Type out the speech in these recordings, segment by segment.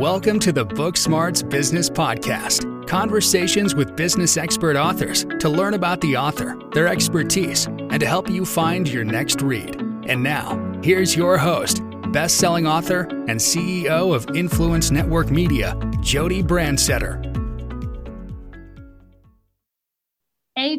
Welcome to the Book Smarts Business Podcast. Conversations with business expert authors to learn about the author, their expertise, and to help you find your next read. And now, here's your host, best-selling author and CEO of Influence Network Media, Jody Brandstetter.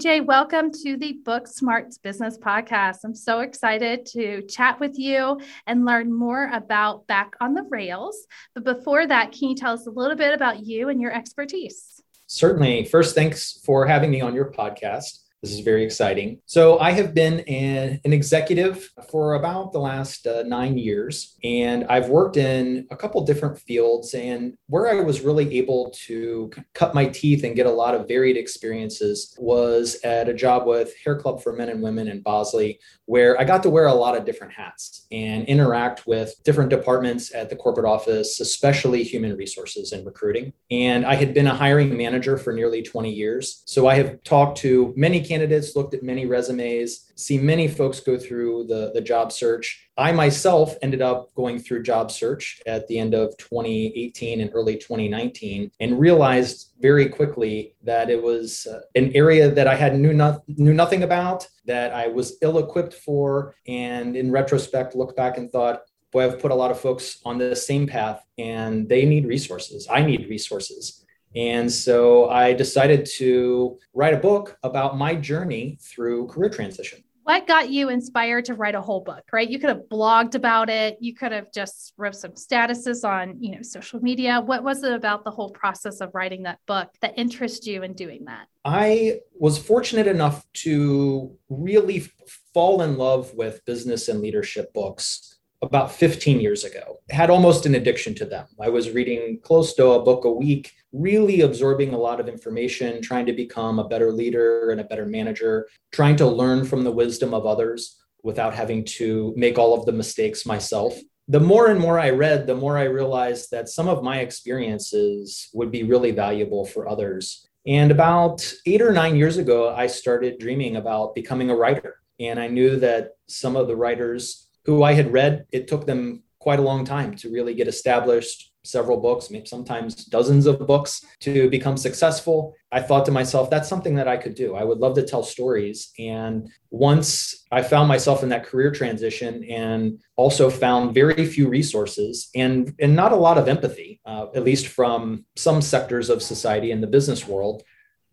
AJ, welcome to the Book Smarts Business Podcast. I'm so excited to chat with you and learn more about Back on the Rails. But before that, can you tell us a little bit about you and your expertise? Certainly. First, thanks for having me on your podcast. This is very exciting. So, I have been an, an executive for about the last uh, nine years, and I've worked in a couple different fields. And where I was really able to cut my teeth and get a lot of varied experiences was at a job with Hair Club for Men and Women in Bosley, where I got to wear a lot of different hats and interact with different departments at the corporate office, especially human resources and recruiting. And I had been a hiring manager for nearly 20 years. So, I have talked to many candidates, looked at many resumes, see many folks go through the, the job search. I myself ended up going through job search at the end of 2018 and early 2019 and realized very quickly that it was uh, an area that I had knew, not, knew nothing about, that I was ill equipped for. And in retrospect, looked back and thought, boy, I've put a lot of folks on the same path and they need resources. I need resources. And so I decided to write a book about my journey through career transition. What got you inspired to write a whole book, right? You could have blogged about it. You could have just wrote some statuses on, you know, social media. What was it about the whole process of writing that book that interested you in doing that? I was fortunate enough to really fall in love with business and leadership books about 15 years ago. Had almost an addiction to them. I was reading close to a book a week, really absorbing a lot of information, trying to become a better leader and a better manager, trying to learn from the wisdom of others without having to make all of the mistakes myself. The more and more I read, the more I realized that some of my experiences would be really valuable for others. And about eight or nine years ago, I started dreaming about becoming a writer. And I knew that some of the writers who I had read, it took them quite a long time to really get established several books, maybe sometimes dozens of books to become successful. I thought to myself, that's something that I could do. I would love to tell stories. And once I found myself in that career transition and also found very few resources and, and not a lot of empathy, uh, at least from some sectors of society in the business world,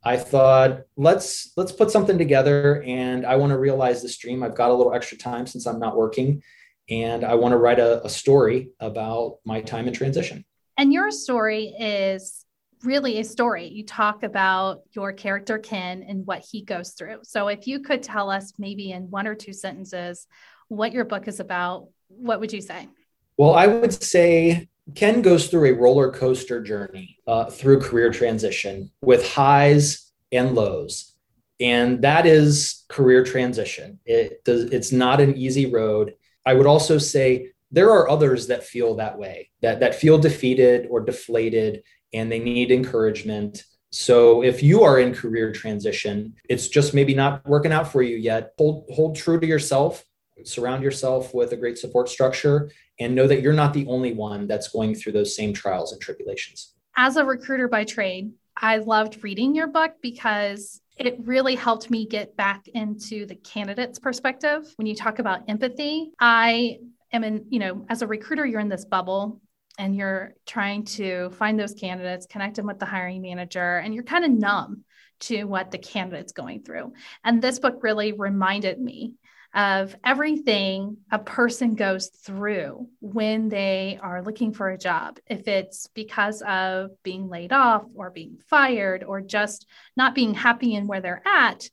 I thought let's let's put something together and I want to realize this dream. I've got a little extra time since I'm not working and I want to write a, a story about my time in transition. And your story is really a story. You talk about your character Ken and what he goes through. So if you could tell us maybe in one or two sentences what your book is about, what would you say? Well, I would say Ken goes through a roller coaster journey uh, through career transition with highs and lows. And that is career transition. It does, it's not an easy road. I would also say there are others that feel that way, that, that feel defeated or deflated, and they need encouragement. So if you are in career transition, it's just maybe not working out for you yet. Hold, hold true to yourself surround yourself with a great support structure and know that you're not the only one that's going through those same trials and tribulations. As a recruiter by trade, I loved reading your book because it really helped me get back into the candidate's perspective. When you talk about empathy, I am in, you know, as a recruiter, you're in this bubble and you're trying to find those candidates, connect them with the hiring manager, and you're kind of numb to what the candidate's going through. And this book really reminded me of everything a person goes through when they are looking for a job. If it's because of being laid off or being fired or just not being happy in where they're at,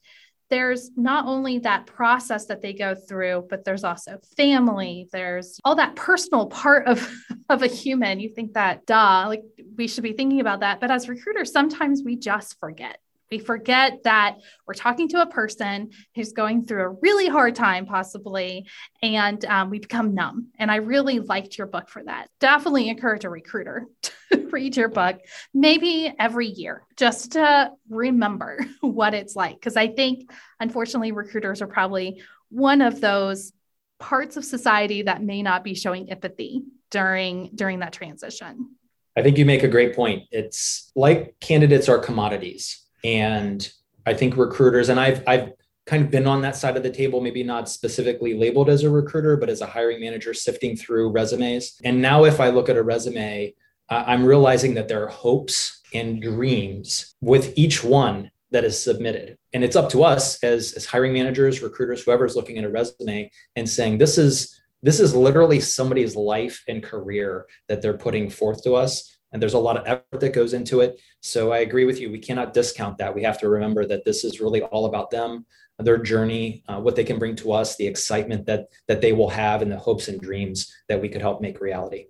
there's not only that process that they go through, but there's also family. There's all that personal part of, of a human. You think that, duh, like we should be thinking about that. But as recruiters, sometimes we just forget. We forget that we're talking to a person who's going through a really hard time, possibly, and um, we become numb. And I really liked your book for that. Definitely encourage a recruiter to read your book, maybe every year, just to remember what it's like. Because I think, unfortunately, recruiters are probably one of those parts of society that may not be showing empathy during during that transition I think you make a great point. It's like candidates are commodities. And I think recruiters, and I've, I've kind of been on that side of the table, maybe not specifically labeled as a recruiter, but as a hiring manager sifting through resumes. And now, if I look at a resume, I'm realizing that there are hopes and dreams with each one that is submitted. And it's up to us as, as hiring managers, recruiters, whoever is looking at a resume and saying, this is this is literally somebody's life and career that they're putting forth to us. And there's a lot of effort that goes into it. So I agree with you. We cannot discount that. We have to remember that this is really all about them, their journey, uh, what they can bring to us, the excitement that that they will have, and the hopes and dreams that we could help make reality.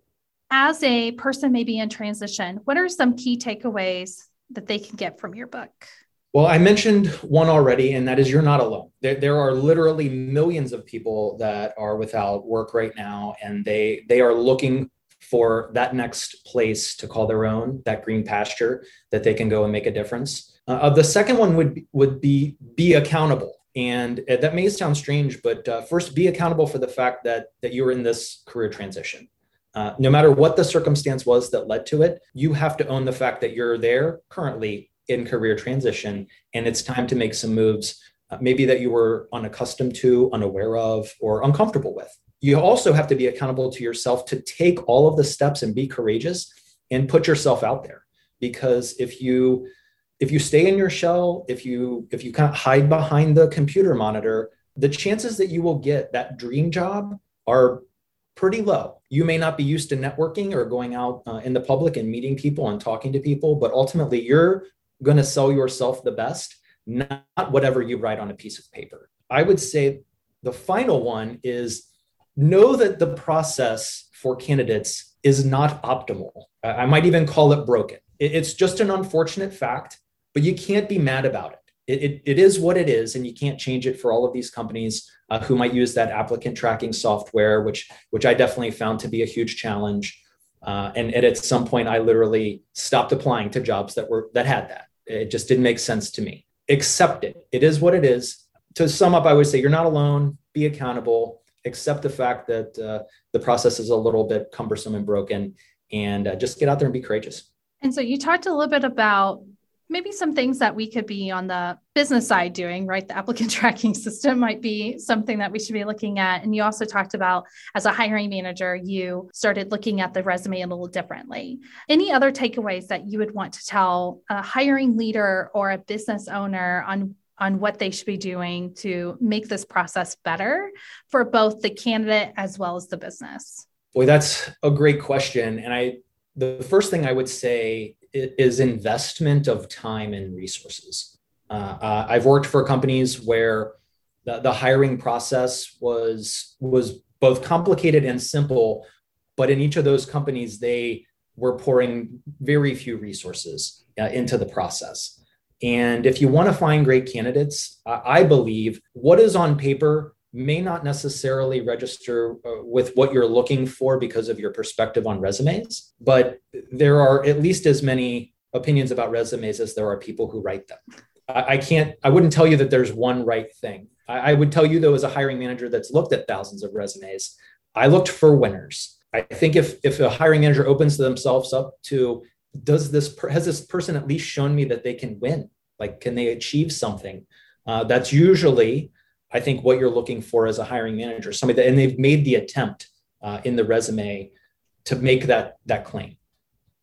As a person maybe in transition, what are some key takeaways that they can get from your book? Well, I mentioned one already, and that is you're not alone. There, there are literally millions of people that are without work right now, and they they are looking for that next place to call their own, that green pasture that they can go and make a difference. Uh, the second one would would be be accountable, and uh, that may sound strange, but uh, first be accountable for the fact that that you're in this career transition. Uh, no matter what the circumstance was that led to it, you have to own the fact that you're there currently in career transition and it's time to make some moves uh, maybe that you were unaccustomed to unaware of or uncomfortable with you also have to be accountable to yourself to take all of the steps and be courageous and put yourself out there because if you if you stay in your shell if you if you kind of hide behind the computer monitor the chances that you will get that dream job are pretty low. You may not be used to networking or going out uh, in the public and meeting people and talking to people, but ultimately you're going to sell yourself the best, not whatever you write on a piece of paper. I would say the final one is know that the process for candidates is not optimal. I might even call it broken. It's just an unfortunate fact, but you can't be mad about it. It, it, it is what it is, and you can't change it for all of these companies uh, who might use that applicant tracking software, which which I definitely found to be a huge challenge. Uh, and, and at some point, I literally stopped applying to jobs that were that had that. It just didn't make sense to me. Accept it. It is what it is. To sum up, I would say you're not alone. Be accountable. Accept the fact that uh, the process is a little bit cumbersome and broken, and uh, just get out there and be courageous. And so you talked a little bit about maybe some things that we could be on the business side doing, right? The applicant tracking system might be something that we should be looking at. And you also talked about as a hiring manager, you started looking at the resume a little differently. Any other takeaways that you would want to tell a hiring leader or a business owner on on what they should be doing to make this process better for both the candidate as well as the business? Boy, that's a great question. And I the first thing I would say is investment of time and resources. Uh, uh, I've worked for companies where the, the, hiring process was was both complicated and simple, but in each of those companies they were pouring very few resources uh, into the process. And if you want to find great candidates, I believe what is on paper may not necessarily register uh, with what you're looking for because of your perspective on resumes, but there are at least as many opinions about resumes as there are people who write them. I, can't, I wouldn't tell you that there's one right thing. I would tell you, though, as a hiring manager that's looked at thousands of resumes, I looked for winners. I think if if a hiring manager opens themselves up to does this has this person at least shown me that they can win like can they achieve something uh, that's usually I think what you're looking for as a hiring manager, somebody that, and they've made the attempt uh, in the resume to make that that claim.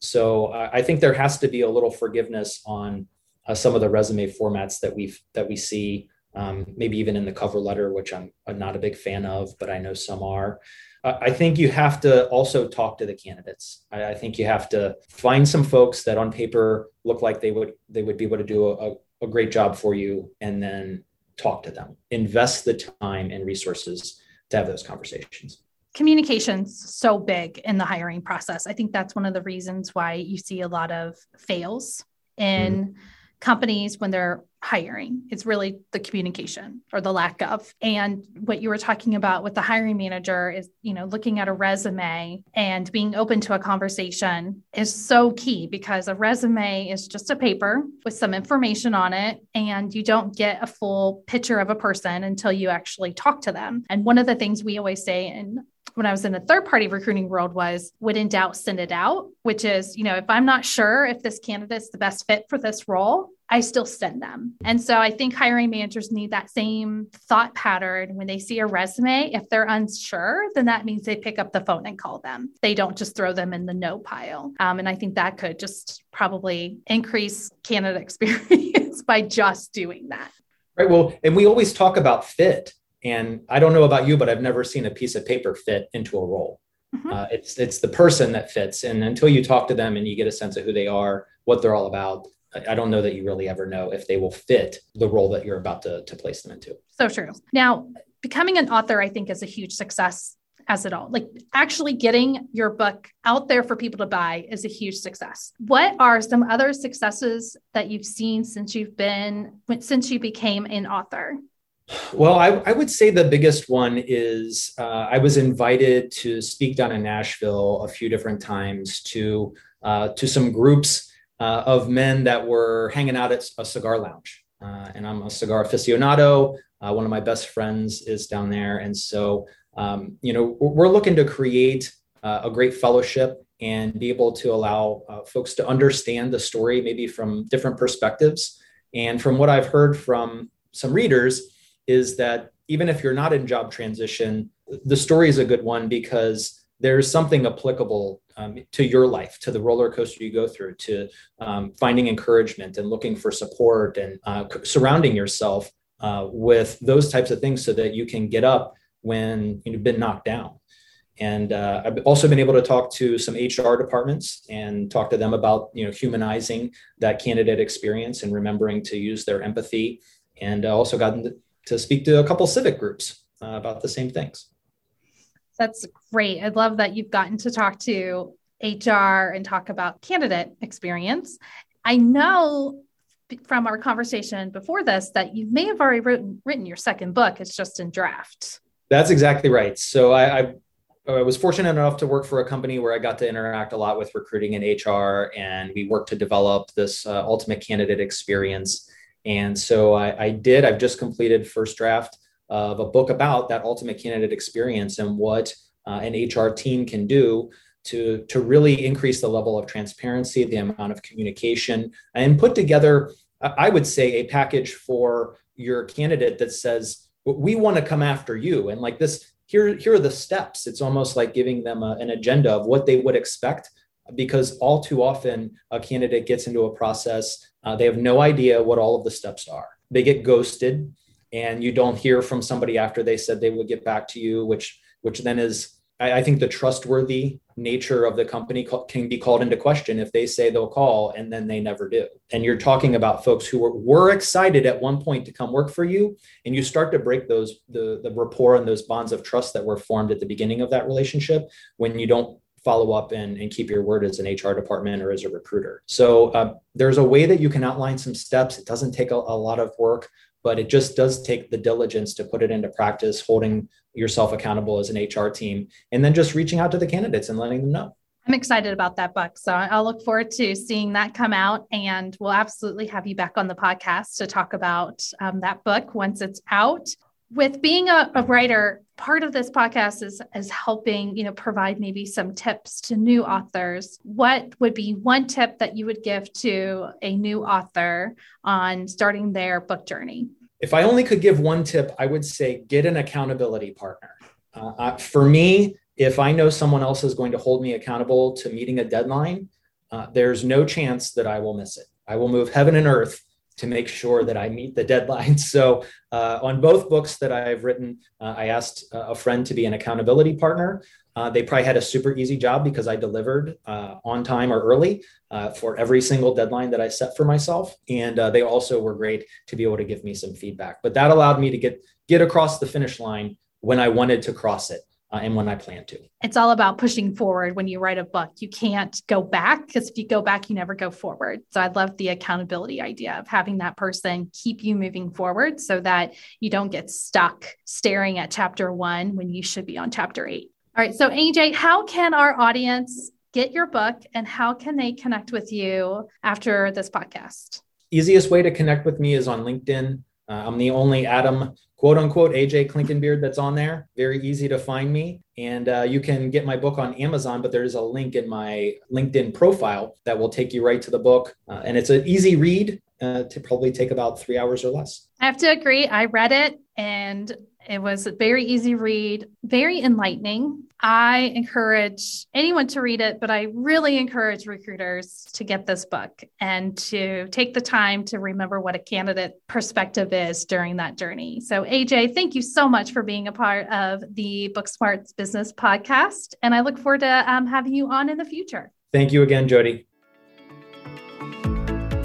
So uh, I think there has to be a little forgiveness on uh, some of the resume formats that we that we see, um, maybe even in the cover letter, which I'm, I'm, not a big fan of, but I know some are. I think you have to also talk to the candidates. I, think you have to find some folks that on paper look like they would they would be able to do a, a great job for you, and then talk to them, invest the time and resources to have those conversations. Communication's so big in the hiring process. I think that's one of the reasons why you see a lot of fails in mm-hmm companies when they're hiring. It's really the communication or the lack of. And what you were talking about with the hiring manager is, you know, looking at a resume and being open to a conversation is so key because a resume is just a paper with some information on it and you don't get a full picture of a person until you actually talk to them. And one of the things we always say in when I was in the third party recruiting world was would in doubt send it out, which is, you know, if I'm not sure if this candidate's the best fit for this role, I still send them. And so I think hiring managers need that same thought pattern when they see a resume. If they're unsure, then that means they pick up the phone and call them. They don't just throw them in the no pile. Um, and I think that could just probably increase candidate experience by just doing that. Right. Well, and we always talk about fit. And I don't know about you, but I've never seen a piece of paper fit into a role. Mm-hmm. Uh, it's it's the person that fits, and until you talk to them and you get a sense of who they are, what they're all about, I don't know that you really ever know if they will fit the role that you're about to, to place them into. So true. Now, becoming an author, I think, is a huge success as it all. Like actually getting your book out there for people to buy is a huge success. What are some other successes that you've seen since you've been since you became an author? Well, I, I would say the biggest one is uh, I was invited to speak down in Nashville a few different times to uh, to some groups uh, of men that were hanging out at a cigar lounge. Uh, and I'm a cigar aficionado. Uh, one of my best friends is down there. And so, um, you know, we're looking to create uh, a great fellowship and be able to allow folks to understand the story maybe from different perspectives. And from what I've heard from some readers, is that even if you're not in job transition, the story is a good one because there's something applicable um, to your life, to the roller coaster you go through, to um, finding encouragement and looking for support and uh, surrounding yourself uh, with those types of things so that you can get up when you've been knocked down. And uh, I've also been able to talk to some HR departments and talk to them about you know humanizing that candidate experience and remembering to use their empathy. And I also gotten to speak to a couple civic groups uh, about the same things. That's great. I love that you've gotten to talk to HR and talk about candidate experience. I know from our conversation before this that you may have already written, written your second book. It's just in draft. That's exactly right. So I, I, I was fortunate enough to work for a company where I got to interact a lot with recruiting and HR, and we worked to develop this uh, ultimate candidate experience. And so I, I did. I've just completed first draft of a book about that ultimate candidate experience and what uh, an HR team can do to, to really increase the level of transparency, the amount of communication, and put together, I would say, a package for your candidate that says, we want to come after you. And like this, here, here are the steps. It's almost like giving them a, an agenda of what they would expect because all too often a candidate gets into a process, uh, they have no idea what all of the steps are. They get ghosted and you don't hear from somebody after they said they would get back to you, which which then is I, I think the trustworthy nature of the company can be called into question if they say they'll call and then they never do. And you're talking about folks who were, were excited at one point to come work for you, and you start to break those the the rapport and those bonds of trust that were formed at the beginning of that relationship when you don't follow up and, and keep your word as an HR department or as a recruiter. So uh, there's a way that you can outline some steps. It doesn't take a, a lot of work but it just does take the diligence to put it into practice, holding yourself accountable as an HR team, and then just reaching out to the candidates and letting them know. I'm excited about that book. So I'll look forward to seeing that come out. And we'll absolutely have you back on the podcast to talk about um, that book once it's out with being a, a, writer part of this podcast is is helping you know provide maybe some tips to new authors. What would be one tip that you would give to a new author on starting their book journey? If i only could give one tip i would say get an accountability partner. Uh, for me if i know someone else is going to hold me accountable to meeting a deadline uh, there's no chance that i will miss it. I will move heaven and earth to make sure that I meet the deadline. So, uh, on both books that I've written, uh, I asked a friend to be an accountability partner. Uh, they probably had a super easy job because I delivered uh, on time or early uh, for every single deadline that I set for myself, and uh, they also were great to be able to give me some feedback. But that allowed me to get get across the finish line when I wanted to cross it uh, and when I plan to. It's all about pushing forward when you write a book. You can't go back because if you go back, you never go forward. So I love the accountability idea of having that person keep you moving forward so that you don't get stuck staring at chapter one when you should be on chapter eight. All right. So, AJ, how can our audience get your book and how can they connect with you after this podcast? Easiest way to connect with me is on LinkedIn. Uh, I'm the only Adam, quote unquote, AJ Klinkenbeard that's on there. Very easy to find me. And uh, you can get my book on Amazon, but there's a link in my LinkedIn profile that will take you right to the book. Uh, and it's an easy read uh, to probably take about three hours or less. I have to agree. I read it and it was a very easy read, very enlightening. I encourage anyone to read it, but I really encourage recruiters to get this book and to take the time to remember what a candidate perspective is during that journey. So, AJ, thank you so much for being a part of the Book Smarts Business Podcast. And I look forward to um, having you on in the future. Thank you again, Jody.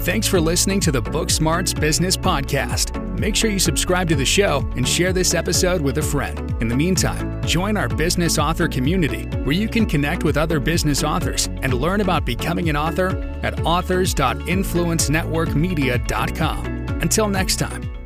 Thanks for listening to the Book Smarts Business Podcast. Make sure you subscribe to the show and share this episode with a friend. In the meantime, join our business author community where you can connect with other business authors and learn about becoming an author at authors.influencenetworkmedia.com. Until next time.